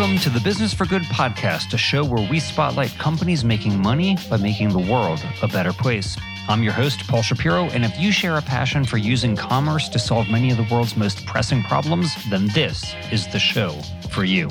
Welcome to the Business for Good podcast, a show where we spotlight companies making money by making the world a better place. I'm your host, Paul Shapiro, and if you share a passion for using commerce to solve many of the world's most pressing problems, then this is the show for you.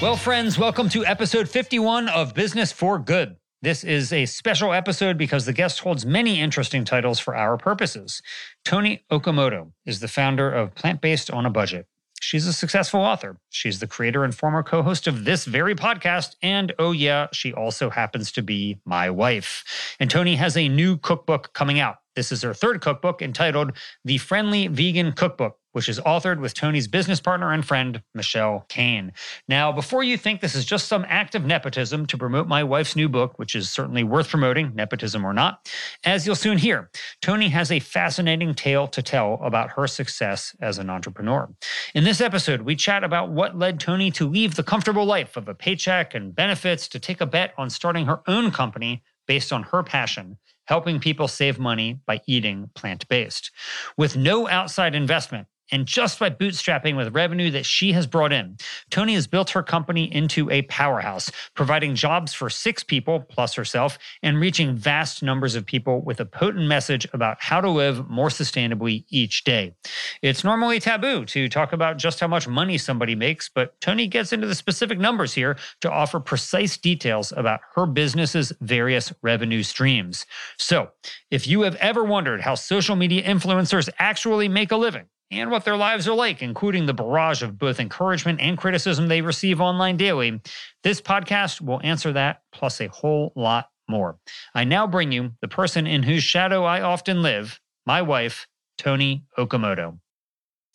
Well, friends, welcome to episode 51 of Business for Good. This is a special episode because the guest holds many interesting titles for our purposes. Toni Okamoto is the founder of Plant Based on a Budget. She's a successful author. She's the creator and former co host of this very podcast. And oh, yeah, she also happens to be my wife. And Toni has a new cookbook coming out. This is her third cookbook entitled The Friendly Vegan Cookbook which is authored with Toni's business partner and friend, Michelle Cehn. Now, before you think this is just some act of nepotism to promote my wife's new book, which is certainly worth promoting, nepotism or not, as you'll soon hear, Toni has a fascinating tale to tell about her success as an entrepreneur. In this episode, we chat about what led Toni to leave the comfortable life of a paycheck and benefits to take a bet on starting her own company based on her passion helping people save money by eating plant based. With no outside investment, and just by bootstrapping with revenue that she has brought in, Toni has built her company into a powerhouse, providing jobs for six people plus herself and reaching vast numbers of people with a potent message about how to live more sustainably each day. It's normally taboo to talk about just how much money somebody makes, but Toni gets into the specific numbers here to offer precise details about her business's various revenue streams. So, if you have ever wondered how social media influencers actually make a living, and what their lives are like, including the barrage of both encouragement and criticism they receive online daily, this podcast will answer that plus a whole lot more. I now bring you the person in whose shadow I often live, my wife, Toni Okamoto.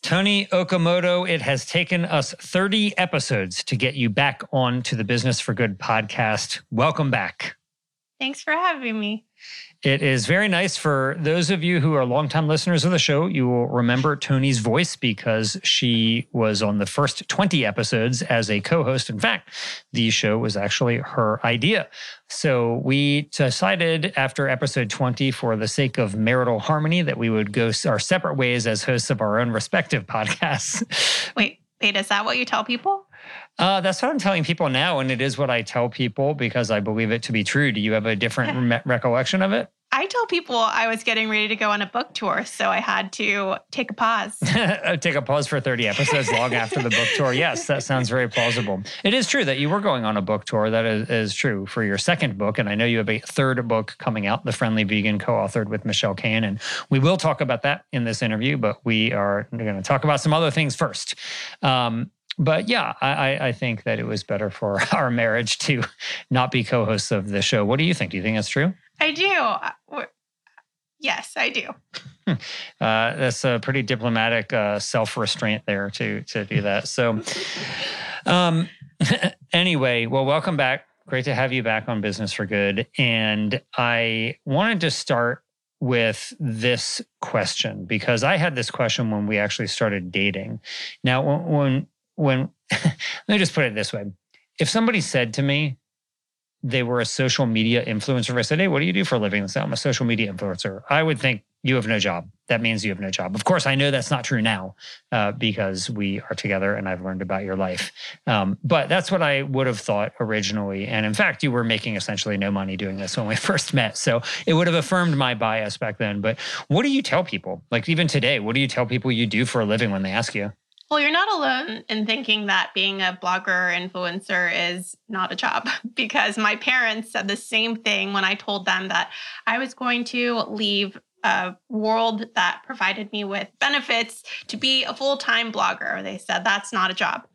Toni Okamoto, it has taken us 30 episodes to get you back on to the Business for Good podcast. Welcome back. Thanks for having me. It is very nice for those of you who are longtime listeners of the show. You will remember Toni's voice because she was on the first 20 episodes as a co host. In fact, the show was actually her idea. So we decided after episode 20, for the sake of marital harmony, that we would go our separate ways as hosts of our own respective podcasts. Wait, wait, is that what you tell people? Uh, that's what I'm telling people now, and it is what I tell people because I believe it to be true. Do you have a different re- recollection of it? I tell people I was getting ready to go on a book tour, so I had to take a pause. take a pause for 30 episodes long after the book tour. Yes, that sounds very plausible. It is true that you were going on a book tour. That is, is true for your second book. And I know you have a third book coming out, The Friendly Vegan, co authored with Michelle Cehn. And we will talk about that in this interview, but we are going to talk about some other things first. Um, but yeah, I, I think that it was better for our marriage to not be co-hosts of the show. What do you think? Do you think that's true? I do. Uh, yes, I do. Uh, that's a pretty diplomatic uh, self-restraint there to to do that. So, um, anyway, well, welcome back. Great to have you back on Business for Good. And I wanted to start with this question because I had this question when we actually started dating. Now, when, when when let me just put it this way. If somebody said to me they were a social media influencer i said hey what do you do for a living? I'm a social media influencer. I would think you have no job. That means you have no job. Of course i know that's not true now uh, because we are together and i've learned about your life. Um, but that's what i would have thought originally. And in fact you were making essentially no money doing this when we first met. So it would have affirmed my bias back then. But what do you tell people? Like even today what do you tell people you do for a living when they ask you well, you're not alone in thinking that being a blogger influencer is not a job because my parents said the same thing when I told them that I was going to leave a world that provided me with benefits to be a full time blogger. They said that's not a job.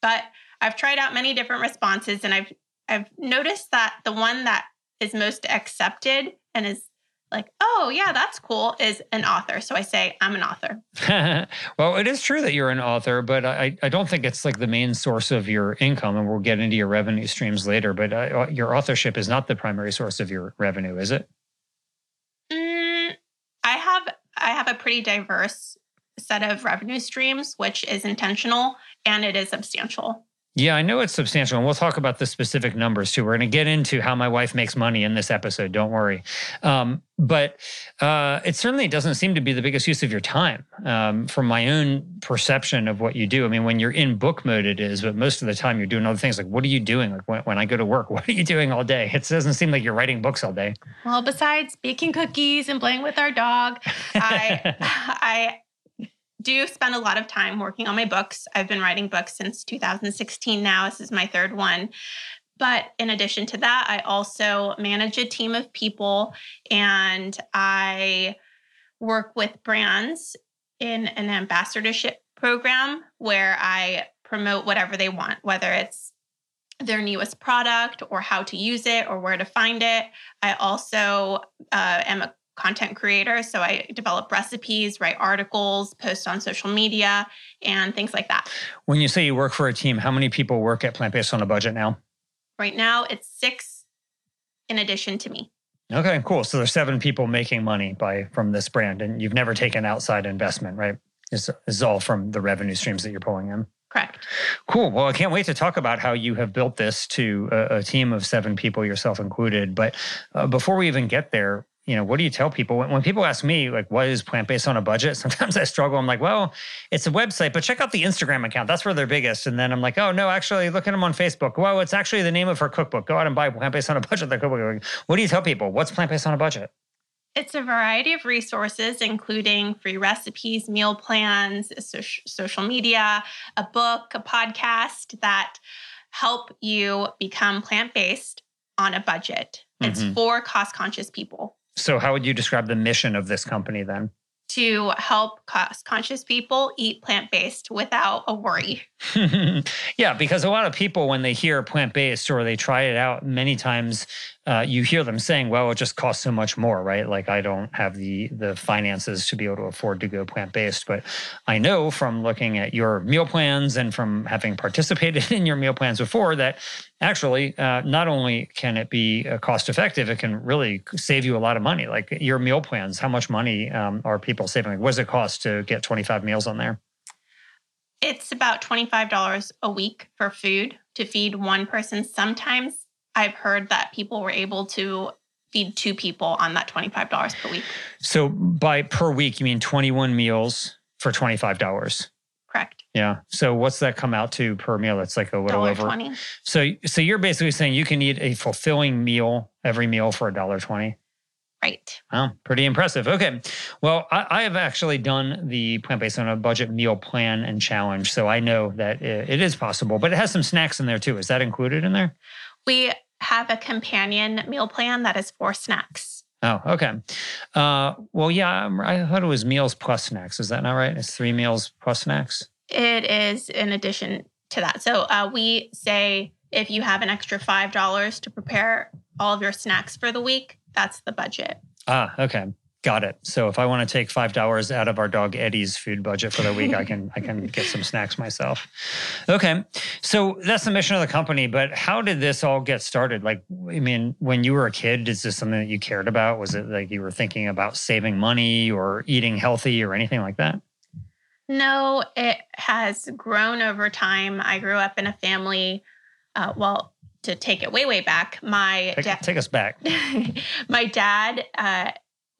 But I've tried out many different responses and I've I've noticed that the one that is most accepted and is like, oh, yeah, that's cool, is an author. So I say, I'm an author. well, it is true that you're an author, but I, I don't think it's like the main source of your income. And we'll get into your revenue streams later. But uh, your authorship is not the primary source of your revenue, is it? Mm, I have I have a pretty diverse set of revenue streams, which is intentional and it is substantial. Yeah, I know it's substantial. And we'll talk about the specific numbers too. We're going to get into how my wife makes money in this episode. Don't worry. Um, but uh, it certainly doesn't seem to be the biggest use of your time um, from my own perception of what you do. I mean, when you're in book mode, it is, but most of the time you're doing other things. Like, what are you doing? Like, when, when I go to work, what are you doing all day? It doesn't seem like you're writing books all day. Well, besides baking cookies and playing with our dog, I, I, do spend a lot of time working on my books. I've been writing books since 2016 now. This is my third one. But in addition to that, I also manage a team of people and I work with brands in an ambassadorship program where I promote whatever they want, whether it's their newest product or how to use it or where to find it. I also uh, am a content creator. So I develop recipes, write articles, post on social media, and things like that. When you say you work for a team, how many people work at Plant Based on a Budget now? Right now, it's six in addition to me. Okay, cool. So there's seven people making money by from this brand, and you've never taken outside investment, right? This is all from the revenue streams that you're pulling in. Correct. Cool. Well, I can't wait to talk about how you have built this to a, a team of seven people, yourself included. But uh, before we even get there, you know, what do you tell people when, when people ask me like, what is plant based on a budget? Sometimes I struggle. I'm like, well, it's a website, but check out the Instagram account. That's where they're biggest. And then I'm like, oh no, actually, look at them on Facebook. Well, it's actually the name of her cookbook. Go out and buy plant based on a budget. The cookbook. What do you tell people? What's plant based on a budget? It's a variety of resources, including free recipes, meal plans, social media, a book, a podcast that help you become plant based on a budget. It's mm-hmm. for cost conscious people. So, how would you describe the mission of this company then? To help cost conscious people eat plant based without a worry. yeah, because a lot of people, when they hear plant based or they try it out, many times uh, you hear them saying, "Well, it just costs so much more, right? Like I don't have the the finances to be able to afford to go plant based." But I know from looking at your meal plans and from having participated in your meal plans before that actually uh, not only can it be uh, cost effective, it can really save you a lot of money. Like your meal plans, how much money um, are people saving? Like, what does it cost to get twenty five meals on there? It's about $25 a week for food to feed one person. Sometimes I've heard that people were able to feed two people on that $25 per week. So by per week, you mean 21 meals for $25? Correct. Yeah. So what's that come out to per meal? That's like a little over 20. So so you're basically saying you can eat a fulfilling meal every meal for a dollar twenty. Right. Wow, pretty impressive. Okay. Well, I, I have actually done the plant based on a budget meal plan and challenge. So I know that it, it is possible, but it has some snacks in there too. Is that included in there? We have a companion meal plan that is for snacks. Oh, okay. Uh, well, yeah, I thought it was meals plus snacks. Is that not right? It's three meals plus snacks. It is in addition to that. So uh, we say if you have an extra five dollars to prepare all of your snacks for the week, that's the budget. Ah, okay. Got it. So if I want to take five dollars out of our dog Eddie's food budget for the week, I can I can get some snacks myself. Okay, so that's the mission of the company. But how did this all get started? Like, I mean, when you were a kid, is this something that you cared about? Was it like you were thinking about saving money or eating healthy or anything like that? No, it has grown over time. I grew up in a family. Uh, well, to take it way way back, my take, take us back. my dad. Uh,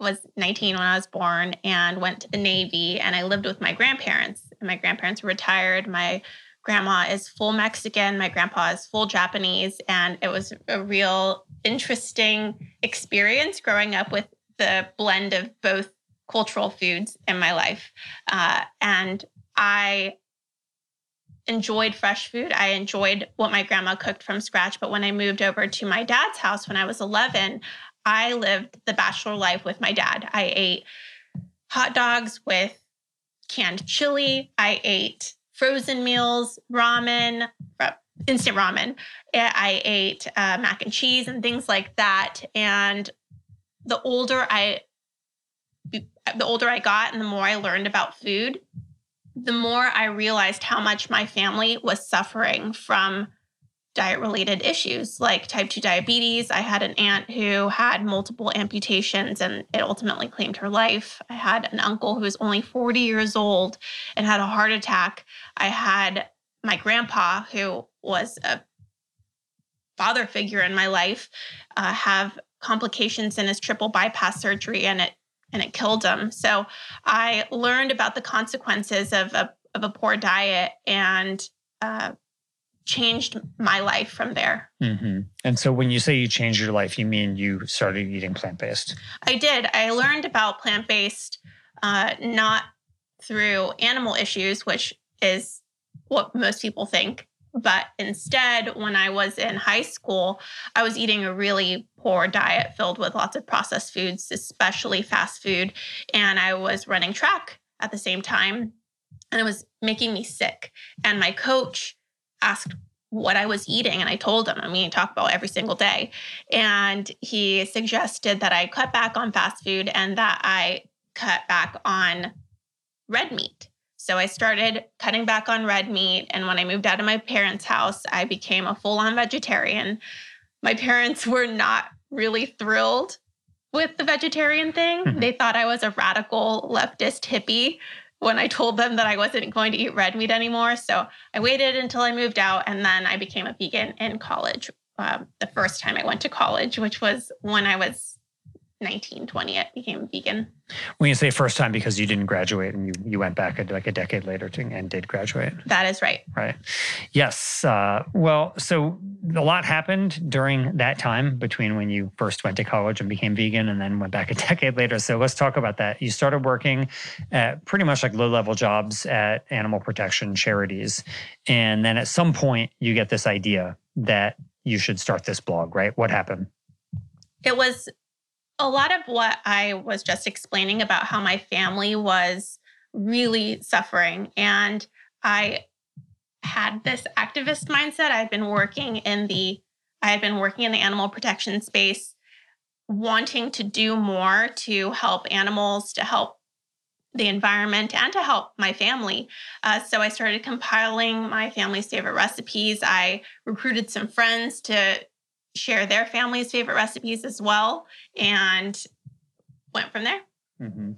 was 19 when I was born and went to the Navy. And I lived with my grandparents. And my grandparents were retired. My grandma is full Mexican. My grandpa is full Japanese. And it was a real interesting experience growing up with the blend of both cultural foods in my life. Uh, and I enjoyed fresh food. I enjoyed what my grandma cooked from scratch. But when I moved over to my dad's house when I was 11, I lived the bachelor life with my dad. I ate hot dogs with canned chili. I ate frozen meals, ramen, instant ramen. I ate uh, mac and cheese and things like that. And the older I the older I got and the more I learned about food, the more I realized how much my family was suffering from diet related issues like type 2 diabetes. I had an aunt who had multiple amputations and it ultimately claimed her life. I had an uncle who was only 40 years old and had a heart attack. I had my grandpa, who was a father figure in my life, uh, have complications in his triple bypass surgery, and it and it killed him. So I learned about the consequences of a of a poor diet and uh, changed my life from there. Mm-hmm. And so when you say you changed your life, you mean you started eating plant based? I did. I learned about plant based uh, not through animal issues, which is what most people think. But instead, when I was in high school, I was eating a really poor diet filled with lots of processed foods, especially fast food. And I was running track at the same time, and it was making me sick. And my coach asked what I was eating, and I told him. I mean, I talk about every single day. And he suggested that I cut back on fast food and that I cut back on red meat. So I started cutting back on red meat. And when I moved out of my parents' house, I became a full on vegetarian. My parents were not really thrilled with the vegetarian thing. Mm-hmm. They thought I was a radical leftist hippie when I told them that I wasn't going to eat red meat anymore. So I waited until I moved out and then I became a vegan in college. Um, the first time I went to college, which was when I was 19, 20, I became vegan. When you say first time, because you didn't graduate and you, you went back a, like a decade later to, and did graduate. That is right. Right. Yes. Uh, well, so a lot happened during that time between when you first went to college and became vegan and then went back a decade later. So let's talk about that. You started working at pretty much like low level jobs at animal protection charities. And then at some point, you get this idea that you should start this blog, right? What happened? It was a lot of what I was just explaining about how my family was really suffering. And I had this activist mindset. I'd been working in the I had been working in the animal protection space, wanting to do more to help animals, to help the environment, and to help my family. Uh, so I started compiling my family's favorite recipes. I recruited some friends to share their family's favorite recipes as well, and went from there. Mm-hmm.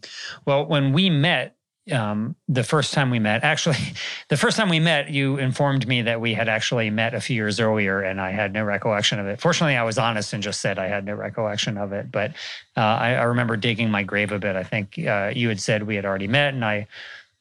Well, when we met, um, the first time we met, actually, the first time we met, you informed me that we had actually met a few years earlier, and I had no recollection of it. Fortunately, I was honest and just said I had no recollection of it. But uh, I, I, remember digging my grave a bit. I think uh, you had said we had already met, and I.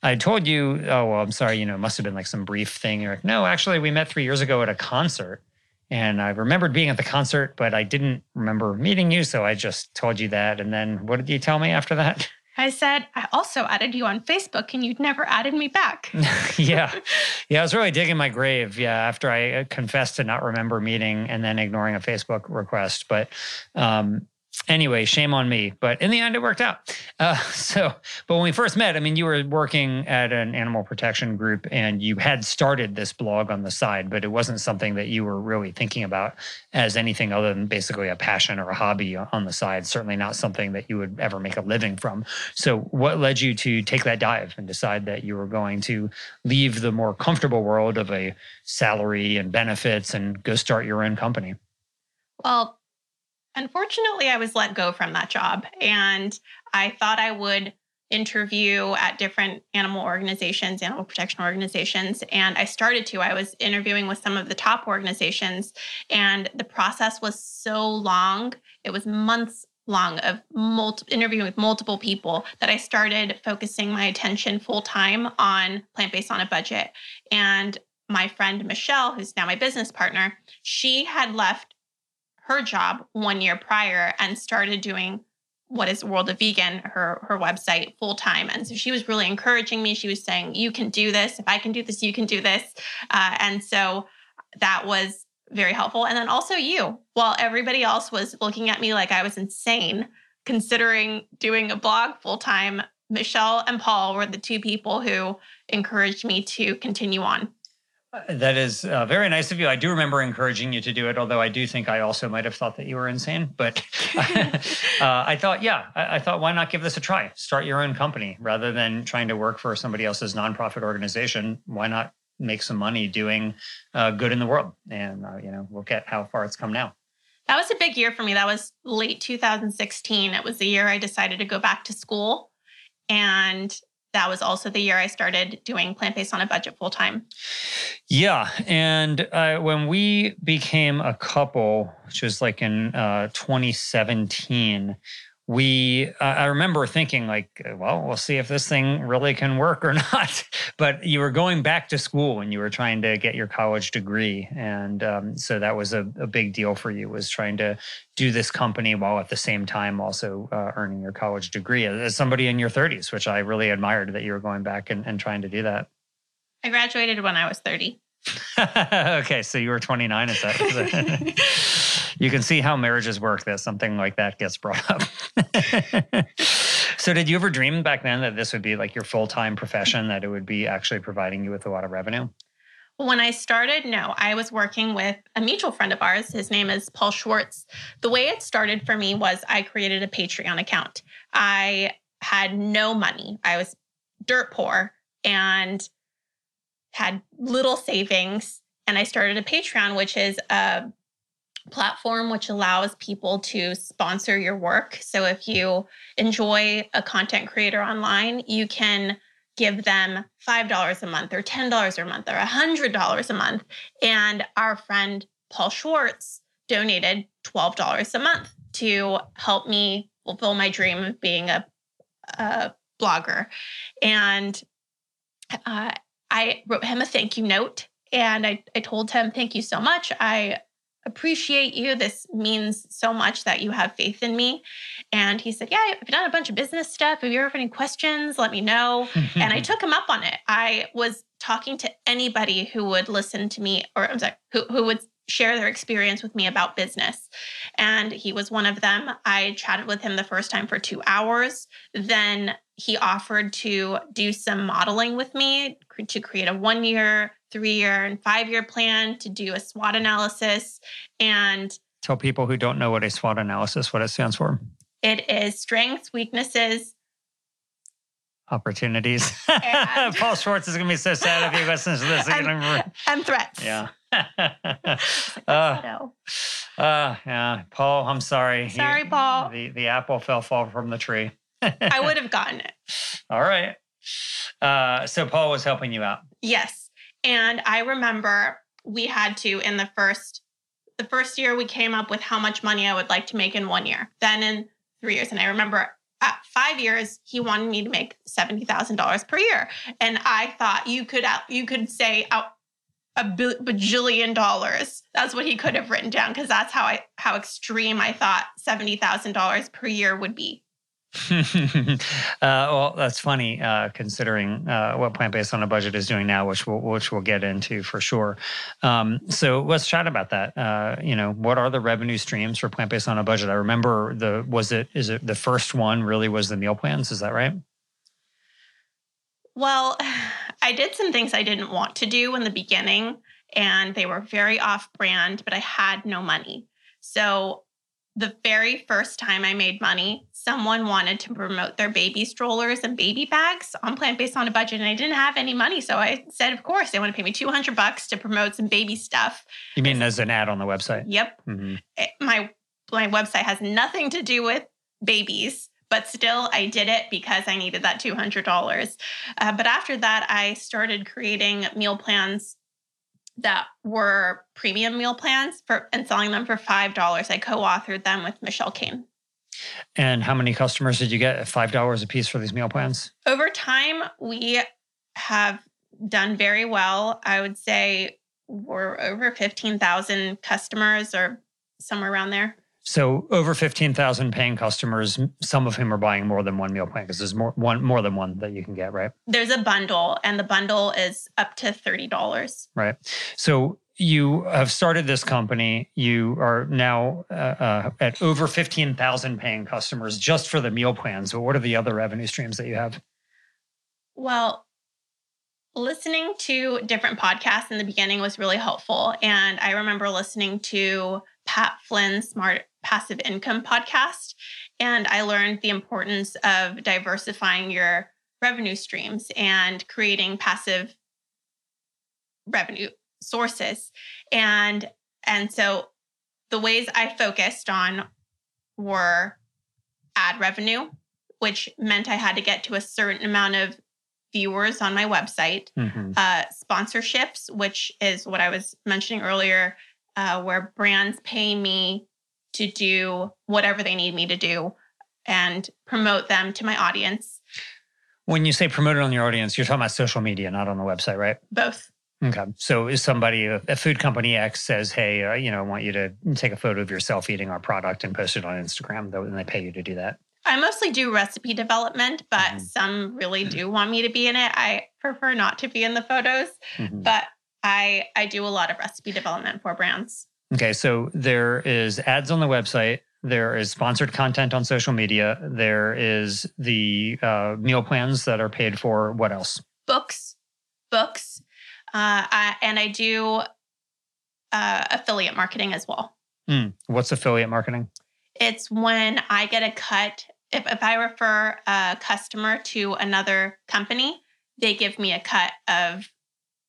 I told you, oh well, I'm sorry. You know, it must have been like some brief thing. You're like, no, actually, we met three years ago at a concert, and I remembered being at the concert, but I didn't remember meeting you. So I just told you that. And then what did you tell me after that? I said, I also added you on Facebook and you'd never added me back. yeah. Yeah. I was really digging my grave. Yeah. After I uh, confessed to not remember meeting and then ignoring a Facebook request. But um, anyway, shame on me. But in the end, it worked out. Uh, so, but when we first met, I mean, you were working at an animal protection group and you had started this blog on the side, but it wasn't something that you were really thinking about as anything other than basically a passion or a hobby on the side. Certainly not something that you would ever make a living from. So, what led you to take that dive and decide that you were going to leave the more comfortable world of a salary and benefits and go start your own company? Well, Unfortunately, I was let go from that job. And I thought I would interview at different animal organizations, animal protection organizations. And I started to. I was interviewing with some of the top organizations, and the process was so long. It was months long of interviewing with multiple people that I started focusing my attention full time on plant based on a budget. And my friend Michelle, who's now my business partner, she had left her job one year prior and started doing what is World of Vegan, her her website full time. And so she was really encouraging me. She was saying, "You can do this. If I can do this, you can do this." Uh, and so that was very helpful. And then also you, while everybody else was looking at me like I was insane, considering doing a blog full time, Michelle and Paul were the two people who encouraged me to continue on. That is uh, very nice of you. I do remember encouraging you to do it, although I do think I also might have thought that you were insane. But uh, I thought, yeah, I, I, thought, why not give this a try? Start your own company rather than trying to work for somebody else's nonprofit organization. Why not make some money doing uh, good in the world? And, uh, you know, look at how far it's come now. That was a big year for me. That was late 2016. It was the year I decided to go back to school. And that was also the year I started doing plant based on a budget full time. Yeah. And uh, when we became a couple, which was like in uh, 2017, we uh, i remember thinking like well we'll see if this thing really can work or not. But you were going back to school when you were trying to get your college degree and um, so that was a, a, big deal for you was trying to do this company while at the same time also uh, earning your college degree as somebody in your 30s which i really admired that you were going back and, and trying to do that. I graduated when i was 30 okay so you were 29 at that you can see how marriages work that something like that gets brought up. so, did you ever dream back then that this would be like your full time profession, that it would be actually providing you with a lot of revenue? When I started, no, I was working with a mutual friend of ours. His name is Paul Schwartz. The way it started for me was I created a Patreon account. I had no money, I was dirt poor and had little savings. And I started a Patreon, which is a platform which allows people to sponsor your work. So if you enjoy a content creator online, you can give them $5 a month or $10 a month or $100 a month. And our friend Paul Schwartz donated $12 a month to help me fulfill my dream of being a, a blogger. And uh, I wrote him a thank you note and I, I told him, thank you so much. I appreciate you. This means so much that you have faith in me. And he said, Yeah, I've done a bunch of business stuff. If you ever have any questions, let me know. and I took him up on it. I was talking to anybody who would listen to me, or I'm sorry, who, who would share their experience with me about business. And he was one of them. I chatted with him the first time for two hours. Then he offered to do some modeling with me to create a one year three year and five year plan to do a SWOT analysis. And tell people who don't know what a SWOT analysis, what it stands for. It is strengths, weaknesses, opportunities. Paul Schwartz is going to be so sad if he listens to this. and, and threats. Yeah. uh, uh, yeah. Paul, I'm sorry. Sorry, he, Paul. The, the apple fell far from the tree. I would have gotten it. All right. Uh, so Paul was helping you out. Yes. And I remember we had to in the first the first year we came up with how much money I would like to make in one year. Then in 3 years and I remember at 5 years he wanted me to make $70,000 per year. And I thought you could you could say out a bajillion dollars. That's what he could have written down because that's how I how extreme I thought $70,000 per year would be. uh, well, that's funny uh, considering uh, what plant based on a budget is doing now, which we'll which we'll get into for sure. Um, so let's chat about that. Uh, you know, what are the revenue streams for plant based on a budget? I remember the was it is it the first one really was the meal plans? Is that right? Well, I did some things I didn't want to do in the beginning, and they were very off brand, but I had no money. So the very first time I made money, someone wanted to promote their baby strollers and baby bags on plant based on a budget and I didn't have any money so I said of course they want to pay me 200 bucks to promote some baby stuff. You mean as an ad on the website? Yep. Mm-hmm. It, eh, my my website has nothing to do with babies but still I did it because I needed that $200. Uh, but after that I started creating meal plans that were premium meal plans for and selling them for five dollars. I co-authored them with Michelle Cehn. And how many customers did you get at five dollars a piece for these meal plans? Over time, we have done very well. I would say we're over fifteen thousand customers or somewhere around there. So over 15,000 paying customers, some of whom are buying more than one meal plan because there's more one more than one that you can get, right? There's a bundle and the bundle is up to $30. Right. So you have started this company. You are now uh, uh, at over 15,000 paying customers just for the meal plans. But what are the other revenue streams that you have? Well, listening to different podcasts in the beginning was really helpful. And I remember listening to Pat Flynn's Smart Passive Income podcast. And I learned the importance of diversifying your revenue streams and creating passive revenue sources. And and so the ways I focused on were ad revenue, which meant I had to get to a certain amount of viewers on my website, Mhm. uh, sponsorships, which is what I was mentioning earlier, uh, where brands pay me to do whatever they need me to do and promote them to my audience. When you say promote it on your audience, you're talking about social media, not on the website, right? Both. Okay. So is somebody, a food company X says, hey, uh, you know, I want you to take a photo of yourself eating our product and post it on Instagram, though, and they pay you to do that. I mostly do recipe development, but Mhm. some really do want me to be in it. I prefer not to be in the photos, Mhm. but I I do a lot of recipe development for brands. Okay. So there is ads on the website. There is sponsored content on social media. There is the uh, meal plans that are paid for. What else? Books, books, uh, I, and I do uh, affiliate marketing as well. Hmm. What's affiliate marketing? It's when I get a cut. If, if I refer a customer to another company, they give me a cut of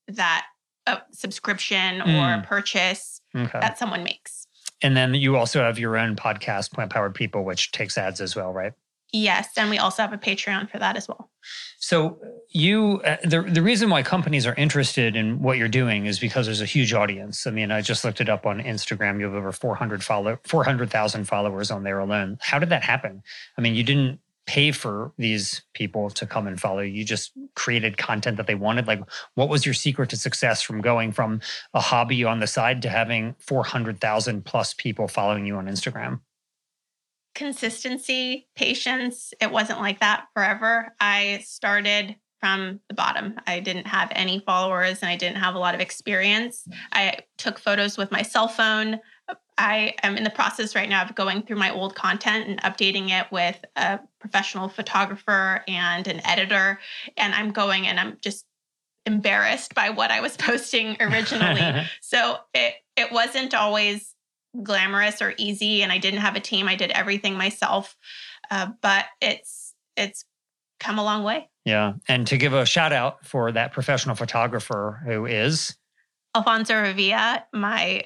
that uh, subscription or Mm. purchase Okay. that someone makes. And then you also have your own podcast, Plant Powered People, which takes ads as well, right? Yes, and we also have a Patreon for that as well. So you, uh, the the reason why companies are interested in what you're doing is because there's a huge audience. I mean, I just looked it up on Instagram. You have over 400 follow 400,000 followers on there alone. How did that happen? I mean, you didn't pay for these people to come and follow. You just created content that they wanted. Like, what was your secret to success from going from a hobby on the side to having 400,000 plus people following you on Instagram? Consistency, patience. It wasn't like that forever. I started from the bottom. I didn't have any followers and I didn't have a lot of experience. I took photos with my cell phone. I am in the process right now of going through my old content and updating it with a professional photographer and an editor. And I'm going and I'm just embarrassed by what I was posting originally. so it it wasn't always glamorous or easy, and I didn't have a team. I did everything myself, uh, but it's it's come a long way. yeah. And to give a shout out for that professional photographer who is Alfonso Revilla, my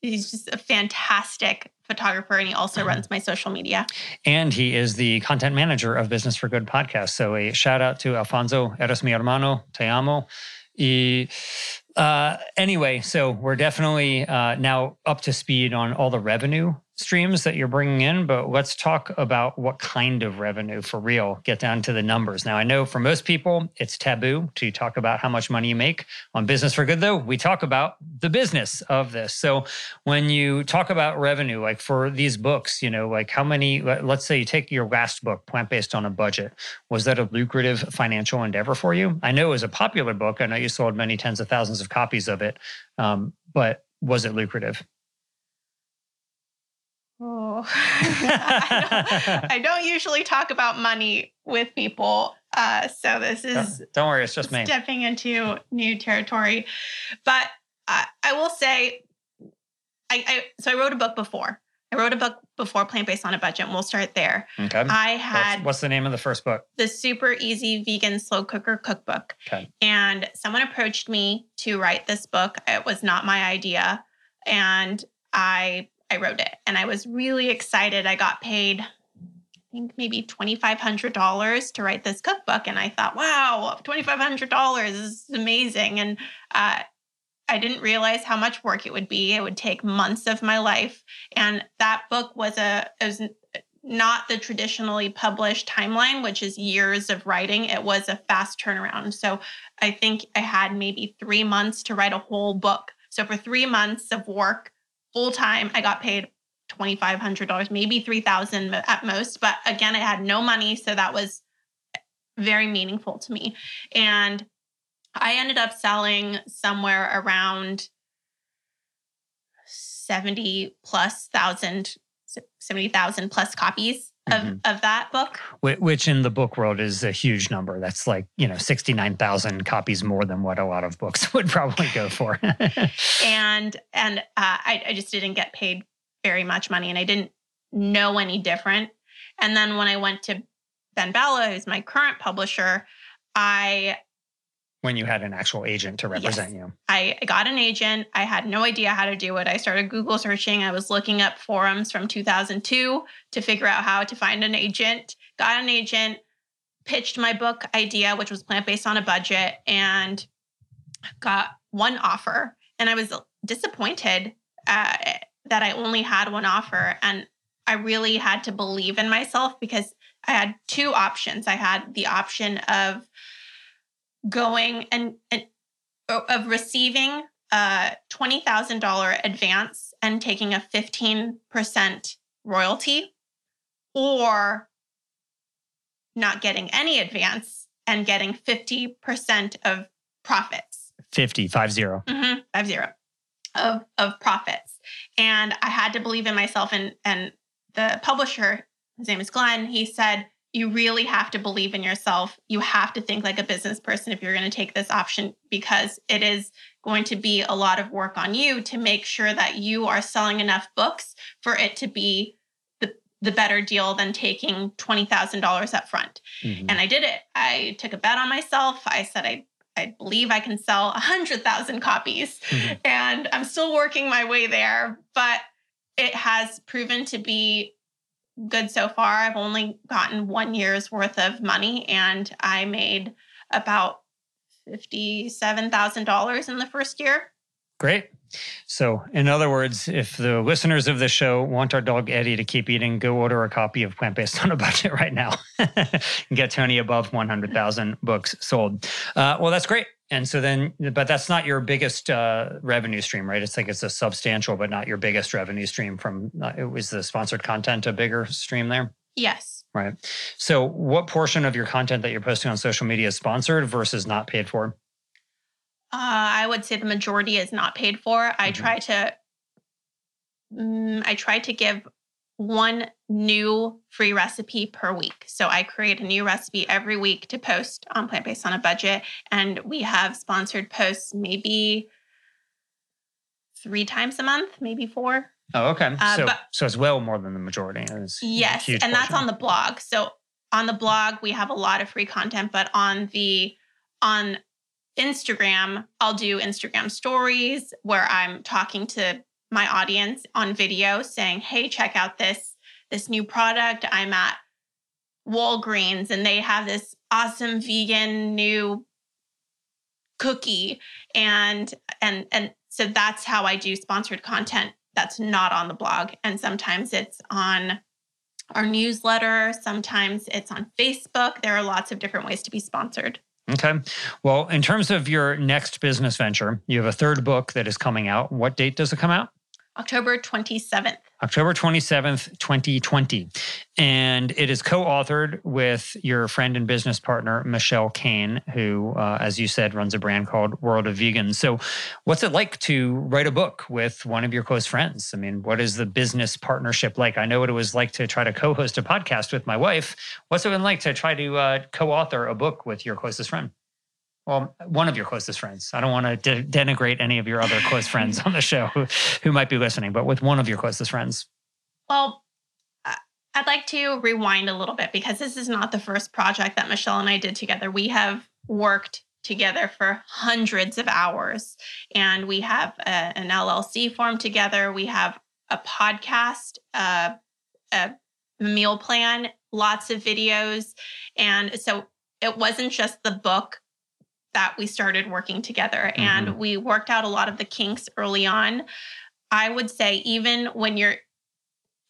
he's just a fantastic photographer, and he also Mhm. runs my social media. And he is the content manager of Business for Good podcast. So a shout out to Alfonso, eres mi hermano, te amo. Y, uh, anyway, so we're definitely uh, now up to speed on all the revenue streams that you're bringing in, but let's talk about what kind of revenue for real, get down to the numbers. Now, I know for most people, it's taboo to talk about how much money you make. On Business for Good, though, we talk about the business of this. So when you talk about revenue, like for these books, you know, like how many, let- let's say you take your last book, Plant Based on a Budget. Was that a lucrative financial endeavor for you? I know it was a popular book. I know you sold many tens of thousands of copies of it. Um, but was it lucrative? Oh, I, don't, I don't usually talk about money with people, uh, so this is Don't worry, it's just me. stepping into new territory. But I, I will say, I, I so I wrote a book before. I wrote a book before Plant Based on a Budget, and we'll start there. Okay. I What's, had what's the name of the first book? the super easy vegan slow cooker cookbook. Okay. And someone approached me to write this book. It was not my idea. And I I wrote it and I was really excited. I got paid, I think maybe $2,500 to write this cookbook. And I thought, wow, $2,500 is amazing. And uh, I didn't realize how much work it would be. It would take months of my life. And that book was a, was not the traditionally published timeline, which is years of writing. It was a fast turnaround. So I think I had maybe three months to write a whole book. So for three months of work, full time, I got paid twenty five hundred dollars, maybe three thousand at most. But again, I had no money, so that was very meaningful to me. And I ended up selling somewhere around seventy plus thousand, seventy thousand plus copies of, Mhm. of that book. Wh- Which in the book world is a huge number. That's like, you know, 69,000 copies more than what a lot of books would probably go for. and and uh, I, I just didn't get paid very much money and i didn't know any different and then when i went to BenBella who's my current publisher i when you had an actual agent to represent you. I got an agent. I had no idea how to do it. I started Google searching. I was looking up forums from 2002 to figure out how to find an agent. Got an agent, pitched my book idea, which was plant based on a budget, and got one offer. And I was disappointed uh, that I only had one offer. And I really had to believe in myself because I had two options. I had the option of going and, and of receiving a $20,000 advance and taking a 15% royalty or not getting any advance and getting 50% of profits. 50, five zero. Mm-hmm, five zero of, of profits. And I had to believe in myself. And, and the publisher, his name is Glenn, he said, you really have to believe in yourself. You have to think like a business person if you're going to take this option because it is going to be a lot of work on you to make sure that you are selling enough books for it to be the, the better deal than taking $20,000 up front. Mm-hmm. And I did it. I took a bet on myself. I said I I believe I can sell 100,000 copies. Mm-hmm. And I'm still working my way there, but it has proven to be good so far. I've only gotten one year's worth of money and I made about $57,000 in the first year. Great. So, in other words, if the listeners of the show want our dog Eddie to keep eating, go order a copy of Plant Based on a Budget right now get Toni above 100,000 books sold. Uh, well, that's great. And so then, but that's not your biggest uh, revenue stream, right? It's like it's a substantial, but not your biggest revenue stream from, uh, it was the sponsored content a bigger stream there? Yes. Right. So, what portion of your content that you're posting on social media is sponsored versus not paid for? Uh, I would say the majority is not paid for. Mm-hmm. I try to, um, I try to give one new free recipe per week. So I create a new recipe every week to post on Plant Based on a Budget, and we have sponsored posts maybe three times a month, maybe four. Oh, okay. Uh, so, but, so it's well more than the majority. It's yes, and that's on the blog. So on the blog we have a lot of free content, but on the on Instagram, I'll do Instagram stories where I'm talking to my audience on video saying, "Hey, check out this this new product. I'm at Walgreens and they have this awesome vegan new cookie." And and and so that's how I do sponsored content that's not on the blog and sometimes it's on our newsletter, sometimes it's on Facebook. There are lots of different ways to be sponsored. Okay. Well, in terms of your next business venture, you have a third book that is coming out. What date does it come out? October 27th. October 27th, 2020. And it is co authored with your friend and business partner, Michelle Cehn, who, uh, as you said, runs a brand called World of Vegans. So, what's it like to write a book with one of your close friends? I mean, what is the business partnership like? I know what it was like to try to co host a podcast with my wife. What's it been like to try to uh, co author a book with your closest friend? Well, one of your closest friends. I don't want to de- denigrate any of your other close friends on the show who, who might be listening, but with one of your closest friends. Well, I'd like to rewind a little bit because this is not the first project that Michelle and I did together. We have worked together for hundreds of hours and we have a, an LLC formed together. We have a podcast, uh, a meal plan, lots of videos. And so it wasn't just the book that we started working together mm-hmm. and we worked out a lot of the kinks early on. I would say, even when you're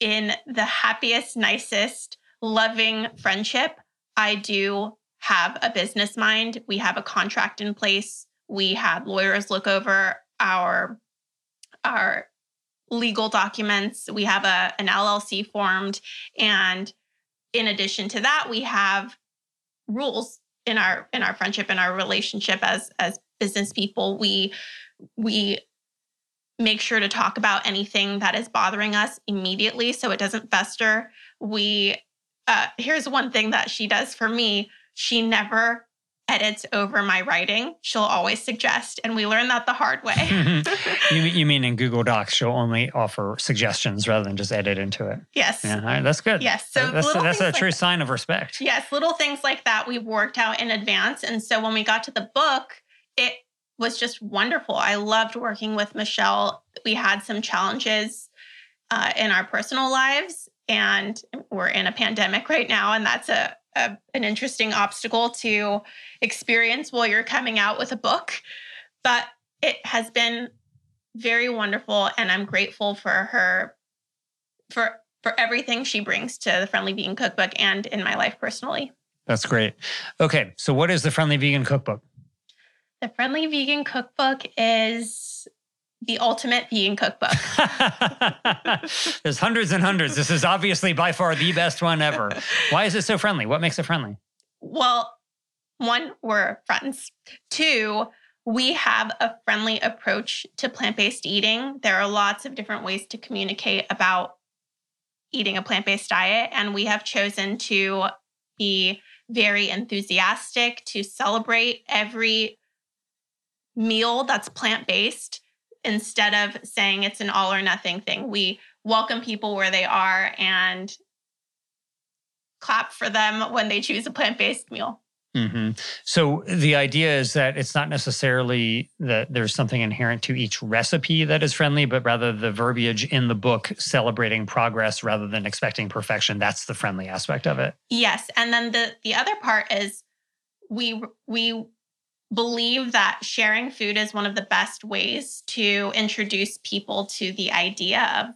in the happiest, nicest, loving friendship, I do have a business mind. We have a contract in place. We have lawyers look over our our legal documents. We have a an LLC formed and in addition to that, we have rules in our in our friendship and our relationship as as business people we we make sure to talk about anything that is bothering us immediately so it doesn't fester. We uh, here's one thing that she does for me. She never edits over my writing. She'll always suggest, and we learned that the hard way. you, you mean in Google Docs, she'll only offer suggestions rather than just edit into it? Yes. Yeah, right, that's good. Yes. So that's, that's a like true that. sign of respect. Yes, little things like that we've worked out in advance. And so when we got to the book, it was just wonderful. I loved working with Michelle. We had some challenges uh, in our personal lives, and we're in a pandemic right now, and that's a a, an interesting obstacle to experience while you're coming out with a book. But it has been very wonderful, and I'm grateful for her for for everything she brings to the Friendly Vegan Cookbook and in my life personally. That's great. Okay, so what is the Friendly Vegan Cookbook? The Friendly Vegan Cookbook is the ultimate vegan cookbook. There's hundreds and hundreds. This is obviously by far the best one ever. Why is it so friendly? What makes it friendly? Well, one, we're friends. Two, we have a friendly approach to plant based eating. There are lots of different ways to communicate about eating a plant based diet, and we have chosen to be very enthusiastic to celebrate every meal that's plant based instead of saying it's an all or nothing thing. We welcome people where they are and clap for them when they choose a plant based meal. Mm-hmm. So the idea is that it's not necessarily that there's something inherent to each recipe that is friendly, but rather the verbiage in the book celebrating progress rather than expecting perfection. That's the friendly aspect of it. Yes, and then the the other part is we we believe that sharing food is one of the best ways to introduce people to the idea of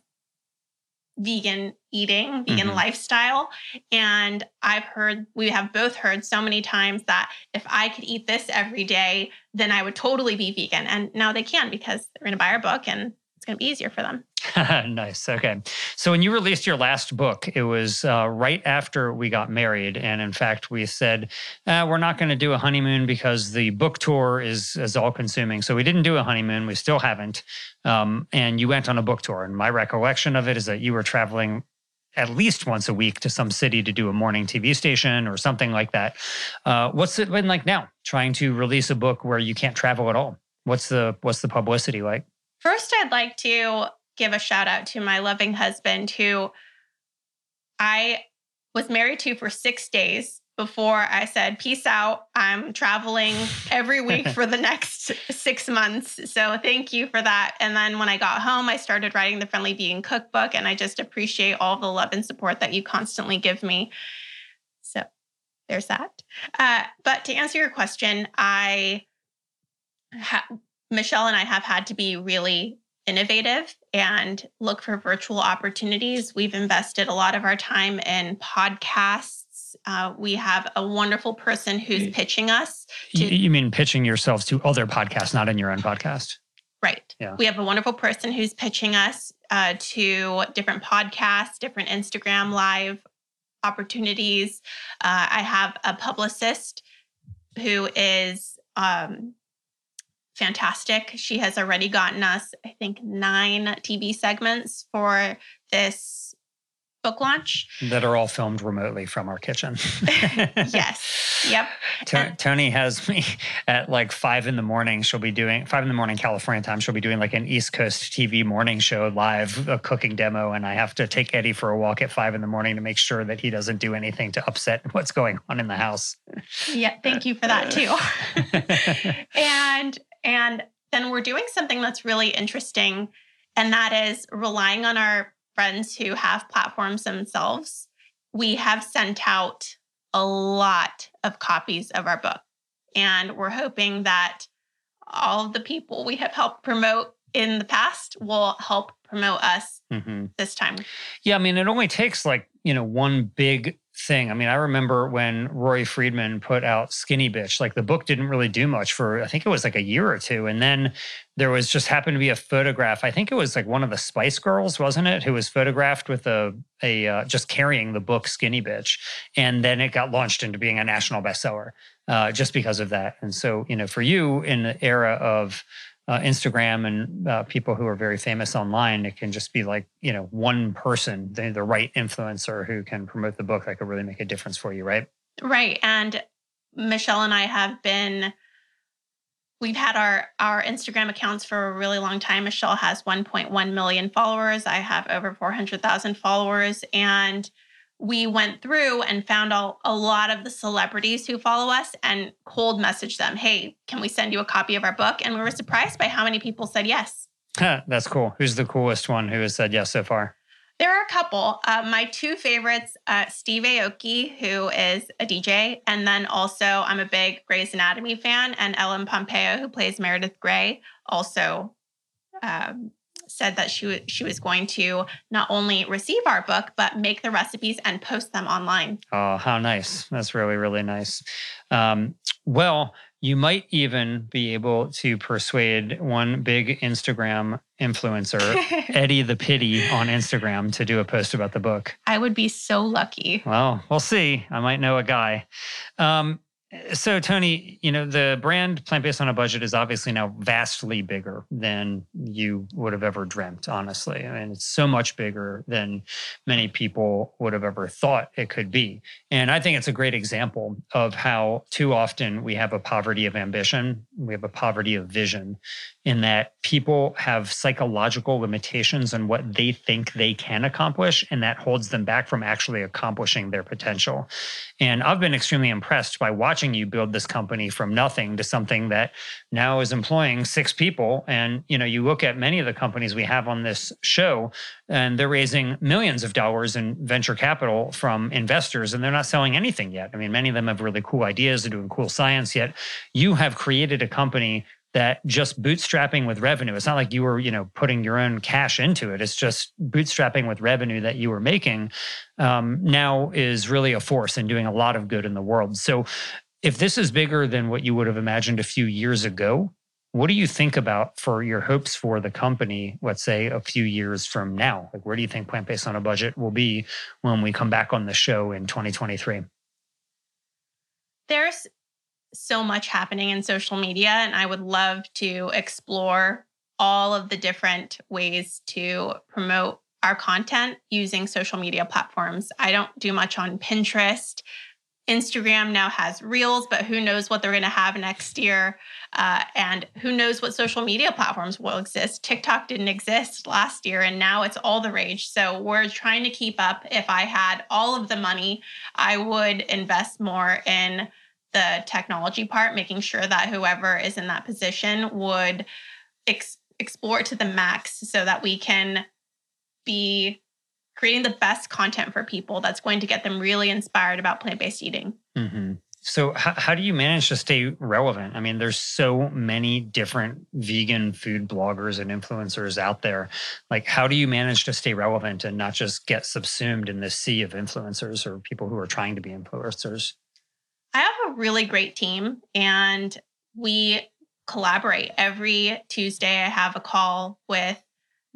vegan eating, vegan mm-hmm. lifestyle. And I've heard, we have both heard so many times that if I could eat this every day, then I would totally be vegan. And now they can because they're going to buy our book and it's going to be easier for them. nice. Okay. So when you released your last book, it was uh, right after we got married, and in fact, we said uh, we're not going to do a honeymoon because the book tour is is all consuming. So we didn't do a honeymoon. We still haven't. Um, and you went on a book tour, and my recollection of it is that you were traveling at least once a week to some city to do a morning TV station or something like that. Uh, what's it been like now, trying to release a book where you can't travel at all? What's the what's the publicity like? First, I'd like to give a shout out to my loving husband who I was married to for six days before I said, Peace out. I'm traveling every week for the next six months. So thank you for that. And then when I got home, I started writing the Friendly Vegan Cookbook, and I just appreciate all the love and support that you constantly give me. So there's that. Uh, but to answer your question, I ha- Michelle and I have had to be really innovative and look for virtual opportunities. We've invested a lot of our time in podcasts. Uh, we have a wonderful person who's pitching us. To, you mean pitching yourselves to other podcasts, not in your own podcast? Right. Yeah. We have a wonderful person who's pitching us uh, to different podcasts, different Instagram live opportunities. Uh, I have a publicist who is um, fantastic. She has already gotten us, I think, nine TV segments for this book launch that are all filmed remotely from our kitchen. yes. Yep. T- uh, Toni has me at like five in the morning. She'll be doing five in the morning California time. She'll be doing like an East Coast TV morning show live, a cooking demo, and I have to take Eddie for a walk at five in the morning to make sure that he doesn't do anything to upset what's going on in the house. Yeah, thank you for that too. and and then we're doing something that's really interesting, and that is relying on our friends who have platforms themselves. We have sent out a lot of copies of our book, and we're hoping that all of the people we have helped promote in the past will help promote us mm-hmm. this time. Yeah, I mean, it only takes like, you know, one big thing. I mean, I remember when Rory Freedman put out Skinny Bitch, like the book didn't really do much for, I think it was like a year or two. And then there was just happened to be a photograph. I think it was like one of the Spice Girls, wasn't it? Who was photographed with a, a uh, just carrying the book Skinny Bitch. And then it got launched into being a national bestseller uh, just because of that. And so, you know, for you in the era of, uh, Instagram and uh, people who are very famous online, it can just be like, you know, one person, the, the right influencer who can promote the book that could really make a difference for you, right? Right. And Michelle and I have been, we've had our, our Instagram accounts for a really long time. Michelle has 1.1 million followers. I have over 400,000 followers. And we went through and found a, a lot of the celebrities who follow us and cold messaged them, hey, can we send you a copy of our book? And we were surprised by how many people said yes. That's cool. Who's the coolest one who has said yes so far? There are a couple. Uh, my two favorites, uh, Steve Aoki, who is a DJ, and then also I'm a big Grey's Anatomy fan, and Ellen Pompeo, who plays Meredith Grey, also um, said that she w- she was going to not only receive our book but make the recipes and post them online. Oh, how nice! That's really really nice. Um, well, you might even be able to persuade one big Instagram influencer, Eddie the Pity on Instagram, to do a post about the book. I would be so lucky. Well, we'll see. I might know a guy. Um, so, Toni, you know, the brand Plant Based on a Budget is obviously now vastly bigger than you would have ever dreamt, honestly. I mean, it's so much bigger than many people would have ever thought it could be. And I think it's a great example of how too often we have a poverty of ambition, we have a poverty of vision, in that people have psychological limitations on what they think they can accomplish, and that holds them back from actually accomplishing their potential. And I've been extremely impressed by watching you build this company from nothing to something that now is employing six people. And you know, you look at many of the companies we have on this show, and they're raising millions of dollars in venture capital from investors, and they're not selling anything yet. I mean, many of them have really cool ideas, they're doing cool science, yet you have created a company that just bootstrapping with revenue. It's not like you were you know putting your own cash into it. It's just bootstrapping with revenue that you were making um, now is really a force and doing a lot of good in the world. So if this is bigger than what you would have imagined a few years ago what do you think about for your hopes for the company let's say a few years from now? Like where do you think plant based on a budget will be when we come back on the show in 2023 there's so much happening in social media, and I would love to explore all of the different ways to promote our content using social media platforms. I don't do much on Pinterest. Instagram now has Reels, but who knows what they're going to have next year? Uh, and who knows what social media platforms will exist? TikTok didn't exist last year, and now it's all the rage. So we're trying to keep up. If I had all of the money, I would invest more in the technology part, making sure that whoever is in that position would ex- explore to the max so that we can be creating the best content for people that's going to get them really inspired about plant based eating. Mm-hmm. So, how, how do you manage to stay relevant? I mean, there's so many different vegan food bloggers and influencers out there. Like, how do you manage to stay relevant and not just get subsumed in this sea of influencers or people who are trying to be influencers? I have a really great team and we collaborate. Every Tuesday, I have a call with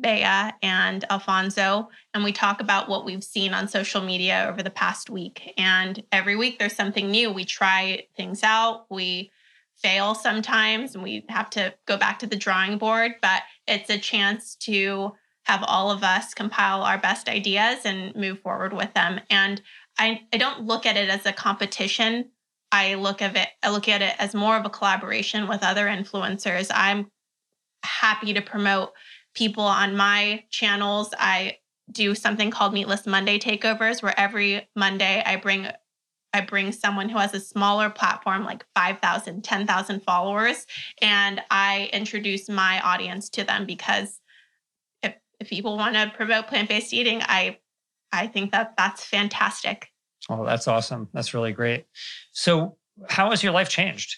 Bea and Alfonso, and we talk about what we've seen on social media over the past week. And every week, there's something new. We try things out, we fail sometimes, and we have to go back to the drawing board, but it's a chance to have all of us compile our best ideas and move forward with them. And I, I don't look at it as a competition I look at it I look at it as more of a collaboration with other influencers. I'm happy to promote people on my channels. I do something called Meatless Monday takeovers where every Monday I bring I bring someone who has a smaller platform like 5,000, 10,000 followers and I introduce my audience to them because if if people want to promote plant-based eating, I I think that that's fantastic. Oh, that's awesome. That's really great. So, how has your life changed?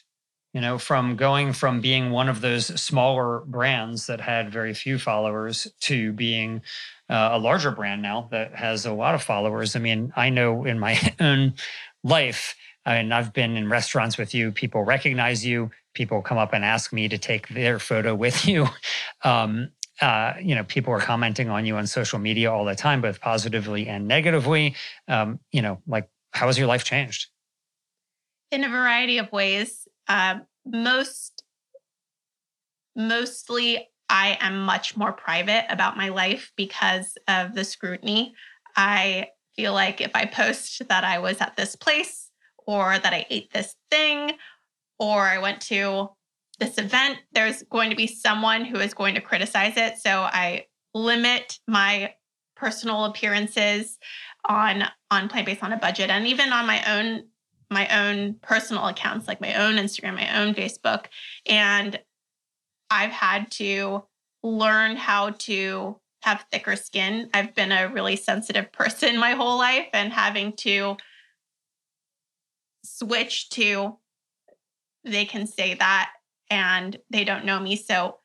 You know, from going from being one of those smaller brands that had very few followers to being uh, a larger brand now that has a lot of followers. I mean, I know in my own life, I mean, I've been in restaurants with you, people recognize you, people come up and ask me to take their photo with you. Um, uh, you know, people are commenting on you on social media all the time, both positively and negatively. Um, you know, like how has your life changed? In a variety of ways. Uh, most, mostly, I am much more private about my life because of the scrutiny. I feel like if I post that I was at this place or that I ate this thing or I went to this event, there's going to be someone who is going to criticize it. So I limit my personal appearances on on plant based on a budget and even on my own my own personal accounts like my own Instagram, my own Facebook and I've had to learn how to have thicker skin. I've been a really sensitive person my whole life and having to switch to they can say that and they don't know me. So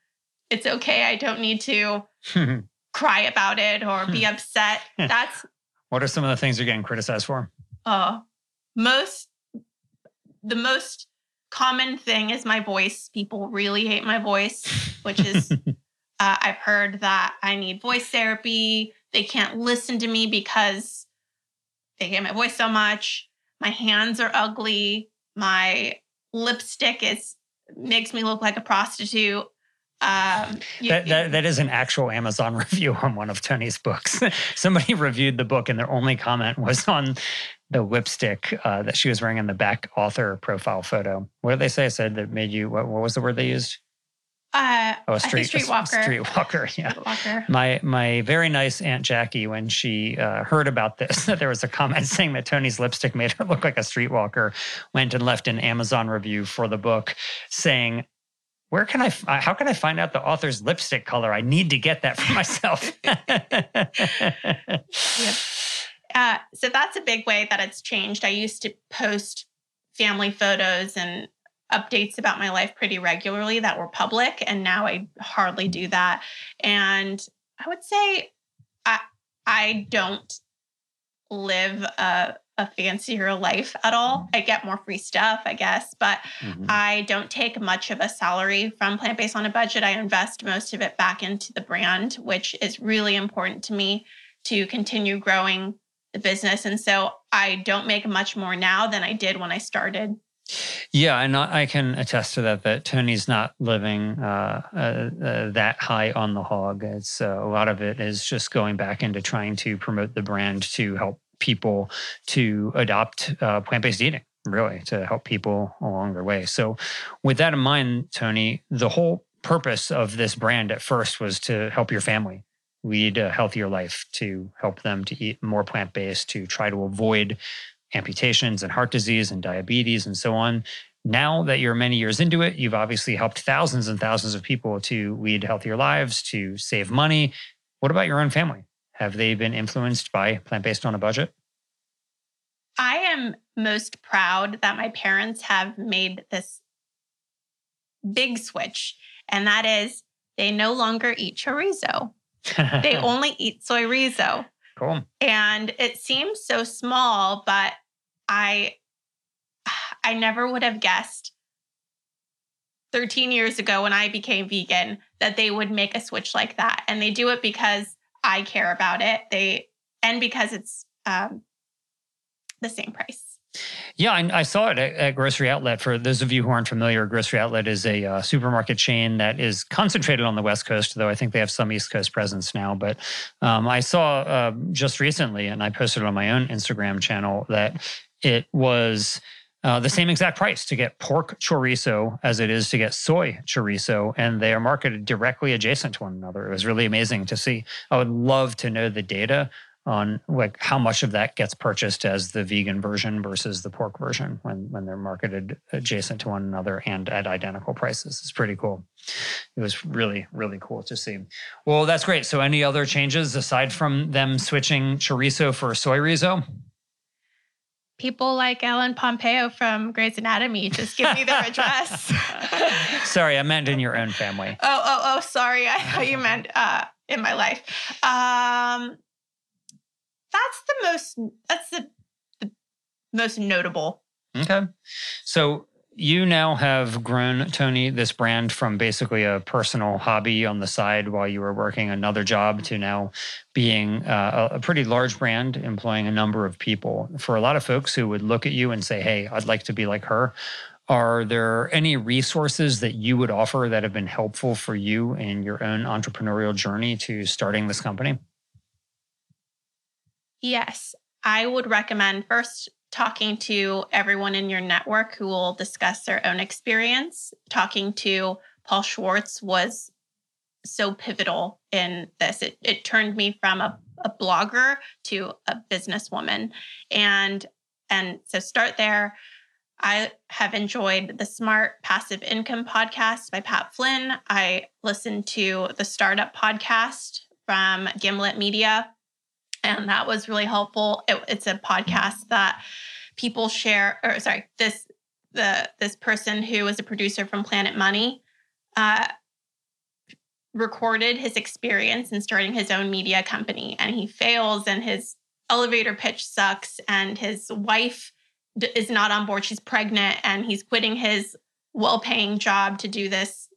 it's okay. I don't need to cry about it or be upset. That's what are some of the things you're getting criticized for? Uh, most the most common thing is my voice. People really hate my voice, which is uh, I've heard that I need voice therapy. They can't listen to me because they hate my voice so much. My hands are ugly. My lipstick is makes me look like a prostitute. Um, you, that, that, that is an actual Amazon review on one of Toni's books. Somebody reviewed the book, and their only comment was on the lipstick uh, that she was wearing in the back author profile photo. What did they say? I said that made you. What, what was the word they used? Uh, oh, a street, streetwalker. A streetwalker, yeah. Streetwalker. My my very nice aunt Jackie, when she uh, heard about this, that there was a comment saying that Toni's lipstick made her look like a streetwalker, went and left an Amazon review for the book, saying, "Where can I? How can I find out the author's lipstick color? I need to get that for myself." yep. Uh, so that's a big way that it's changed. I used to post family photos and updates about my life pretty regularly that were public and now I hardly do that. And I would say I I don't live a, a fancier life at all. I get more free stuff, I guess, but mm-hmm. I don't take much of a salary from Plant Based on a Budget. I invest most of it back into the brand, which is really important to me to continue growing the business. And so I don't make much more now than I did when I started. Yeah, and I can attest to that. That Toni's not living uh, uh, uh, that high on the hog. It's a lot of it is just going back into trying to promote the brand to help people to adopt uh, plant-based eating. Really, to help people along their way. So, with that in mind, Toni, the whole purpose of this brand at first was to help your family lead a healthier life, to help them to eat more plant-based, to try to avoid amputations and heart disease and diabetes and so on. Now that you're many years into it, you've obviously helped thousands and thousands of people to lead healthier lives, to save money. What about your own family? Have they been influenced by plant based on a budget? I am most proud that my parents have made this big switch, and that is they no longer eat chorizo. they only eat soy rizo. Cool. And it seems so small, but I I never would have guessed 13 years ago when I became vegan that they would make a switch like that. And they do it because I care about it. They and because it's um, the same price. Yeah, I, I saw it at, at, Grocery Outlet. For those of you who aren't familiar, Grocery Outlet is a uh, supermarket chain that is concentrated on the West Coast, though I think they have some East Coast presence now. But um, I saw uh, just recently, and I posted on my own Instagram channel, that it was uh, the same exact price to get pork chorizo as it is to get soy chorizo, and they are marketed directly adjacent to one another. It was really amazing to see. I would love to know the data on like how much of that gets purchased as the vegan version versus the pork version when when they're marketed adjacent to one another and at identical prices. It's pretty cool. It was really really cool to see. Well, that's great. So any other changes aside from them switching chorizo for soy rizo? People like Ellen Pompeo from Grey's Anatomy. Just give me their address. sorry, I meant in your own family. Oh, oh, oh, sorry. I thought you meant uh, in my life. Um, that's the most that's the, the most notable. Okay. So you now have grown Toni this brand from basically a personal hobby on the side while you were working another job to now being uh, a pretty large brand employing a number of people. For a lot of folks who would look at you and say, "Hey, I'd like to be like her." Are there any resources that you would offer that have been helpful for you in your own entrepreneurial journey to starting this company? Yes, I would recommend first talking to everyone in your network who will discuss their own experience. Talking to Paul Schwartz was so pivotal in this. It, it turned me from a, a blogger to a businesswoman. And and so start there. I have enjoyed the Smart Passive Income podcast by Pat Flynn. I listened to the Startup podcast from Gimlet Media. And that was really helpful. It, it's a podcast that people share, or sorry, this the this person who was a producer from Planet Money uh, recorded his experience in starting his own media company, and he fails, and his elevator pitch sucks, and his wife is not on board. She's pregnant, and he's quitting his well-paying job to do this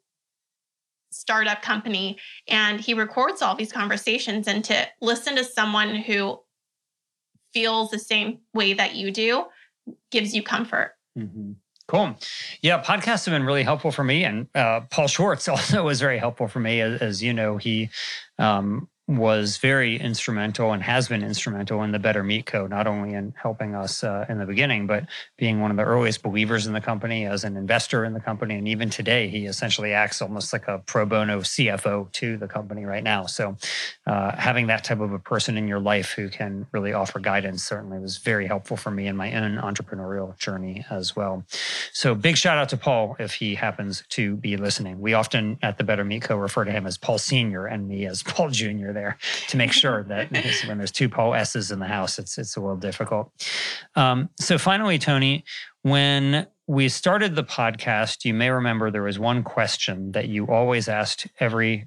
startup company and he records all these conversations and to listen to someone who feels the same way that you do gives you comfort mm-hmm. Cool. Yeah, podcasts have been really helpful for me. And uh, Paul Schwartz also was very helpful for me. As, as you know, he um, was very instrumental and has been instrumental in the Better Meat Co. Not only in helping us uh, in the beginning, but being one of the earliest believers in the company as an investor in the company. And even today, he essentially acts almost like a pro bono CFO to the company right now. So, uh, having that type of a person in your life who can really offer guidance certainly was very helpful for me in my own entrepreneurial journey as well. So, big shout out to Paul if he happens to be listening. We often at the Better Meat Co. refer to him as Paul Senior and me as Paul Junior there to make sure that when there's two Paul S's in the house, it's it's a little difficult. Um, so finally, Toni, when we started the podcast, you may remember there was one question that you always asked every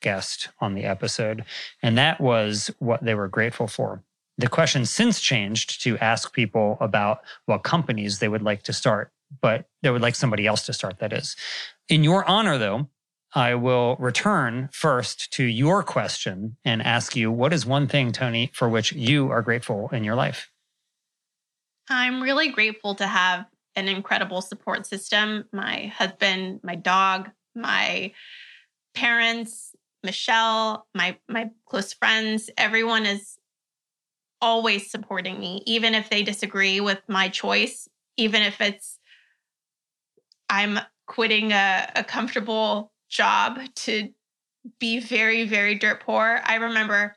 guest on the episode, and that was what they were grateful for. The question since changed to ask people about what companies they would like to start, but they would like somebody else to start, that is. In your honor, though, I will return first to your question and ask you what is one thing, Toni, for which you are grateful in your life? I'm really grateful to have an incredible support system. My husband, my dog, my parents, Michelle, my my close friends, everyone is always supporting me even if they disagree with my choice, even if it's I'm quitting a, a comfortable job to be very, very dirt poor. I remember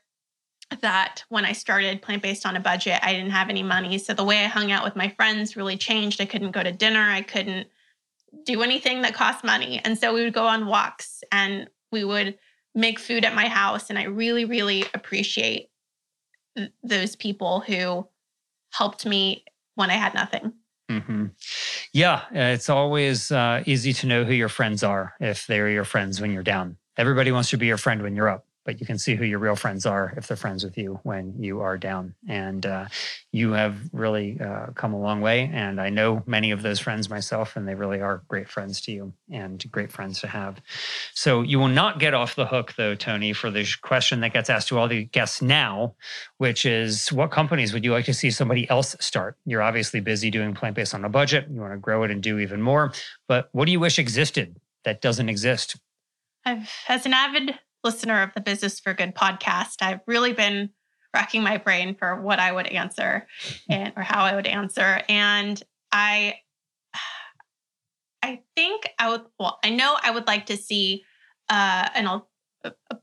that when I started plant based on a budget, I didn't have any money. So the way I hung out with my friends really changed. I couldn't go to dinner. I couldn't do anything that cost money. And so we would go on walks and we would make food at my house. And I really, really appreciate th- those people who helped me when I had nothing. Mm-hmm. Yeah, it's always uh, easy to know who your friends are if they're your friends when you're down. Everybody wants to be your friend when you're up but you can see who your real friends are if they're friends with you when you are down. And uh, you have really uh, come a long way. And I know many of those friends myself, and they really are great friends to you and great friends to have. So you will not get off the hook, though, Toni, for the question that gets asked to all the guests now, which is what companies would you like to see somebody else start? You're obviously busy doing plant based on a budget. You want to grow it and do even more. But what do you wish existed that doesn't exist? I've, as an avid listener of the Business for Good podcast, I've really been racking my brain for what I would answer and or how I would answer. And I I think I would well, I know I would like to see uh, an a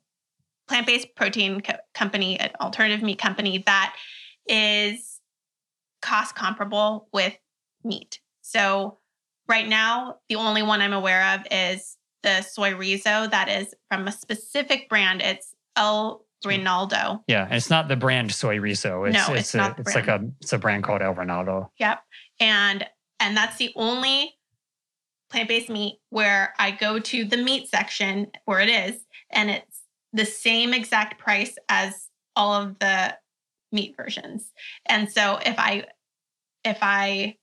plant-based protein co- company, an alternative meat company that is cost comparable with meat. So right now, the only one I'm aware of is the soy rizo that is from a specific brand. It's El Rinaldo. Yeah, and it's not the brand soy rizo. It's, no, it's, it's, not. it's like a it's a brand called El Rinaldo. Yep, and and that's the only plant-based meat where I go to the meat section where it is, and it's the same exact price as all of the meat versions. And so if I if I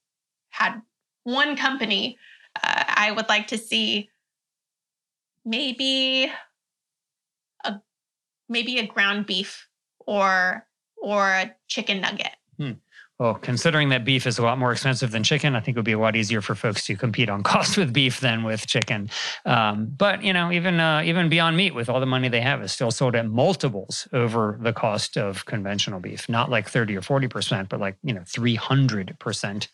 had one company, uh, I would like to see maybe a maybe a ground beef or or a chicken nugget. Well, considering that beef is a lot more expensive than chicken, I think it would be a lot easier for folks to compete on cost with beef than with chicken. Um, but you know, even uh, even Beyond Meat, with all the money they have, is still sold at multiples over the cost of conventional beef. Not like thirty or forty percent, but like you know, three hundred percent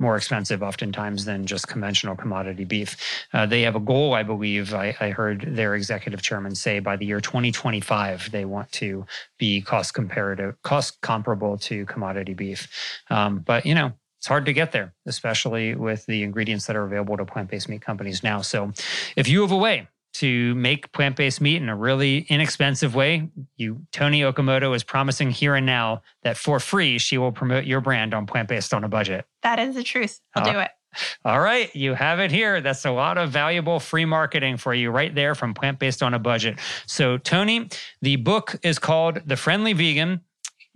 more expensive oftentimes than just conventional commodity beef. Uh, they have a goal, I believe. I, I, heard their executive chairman say by the year 2025 they want to be cost comparative, cost comparable to commodity beef. Um, but you know, it's hard to get there, especially with the ingredients that are available to plant-based meat companies now. So, if you have a way to make plant based meat in a really inexpensive way, you Toni Okamoto is promising here and now that for free she will promote your brand on Plant Based on a Budget. That is the truth. I'll uh, do it. All right, you have it here. That's a lot of valuable free marketing for you right there from Plant Based on a Budget. So, Toni, the book is called The Friendly Vegan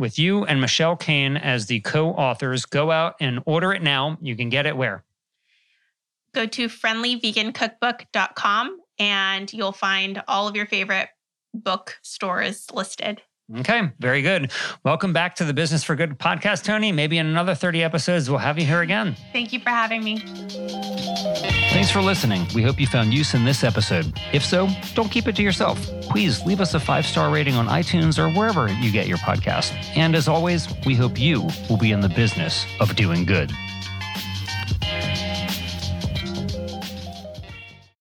with you and Michelle Cehn as the co authors. Go out and order it now. You can get it where? Go to friendlyvegancookbook.com and you'll find all of your favorite book stores listed. Okay, very good. Welcome back to the Business for Good podcast, Toni. Maybe in another 30 episodes, we'll have you here again. Thank you for having me. Thanks for listening. We hope you found use in this episode. If so, don't keep it to yourself. Please leave us a five star rating on iTunes or wherever you get your podcast. And as always, we hope you will be in the business of doing good.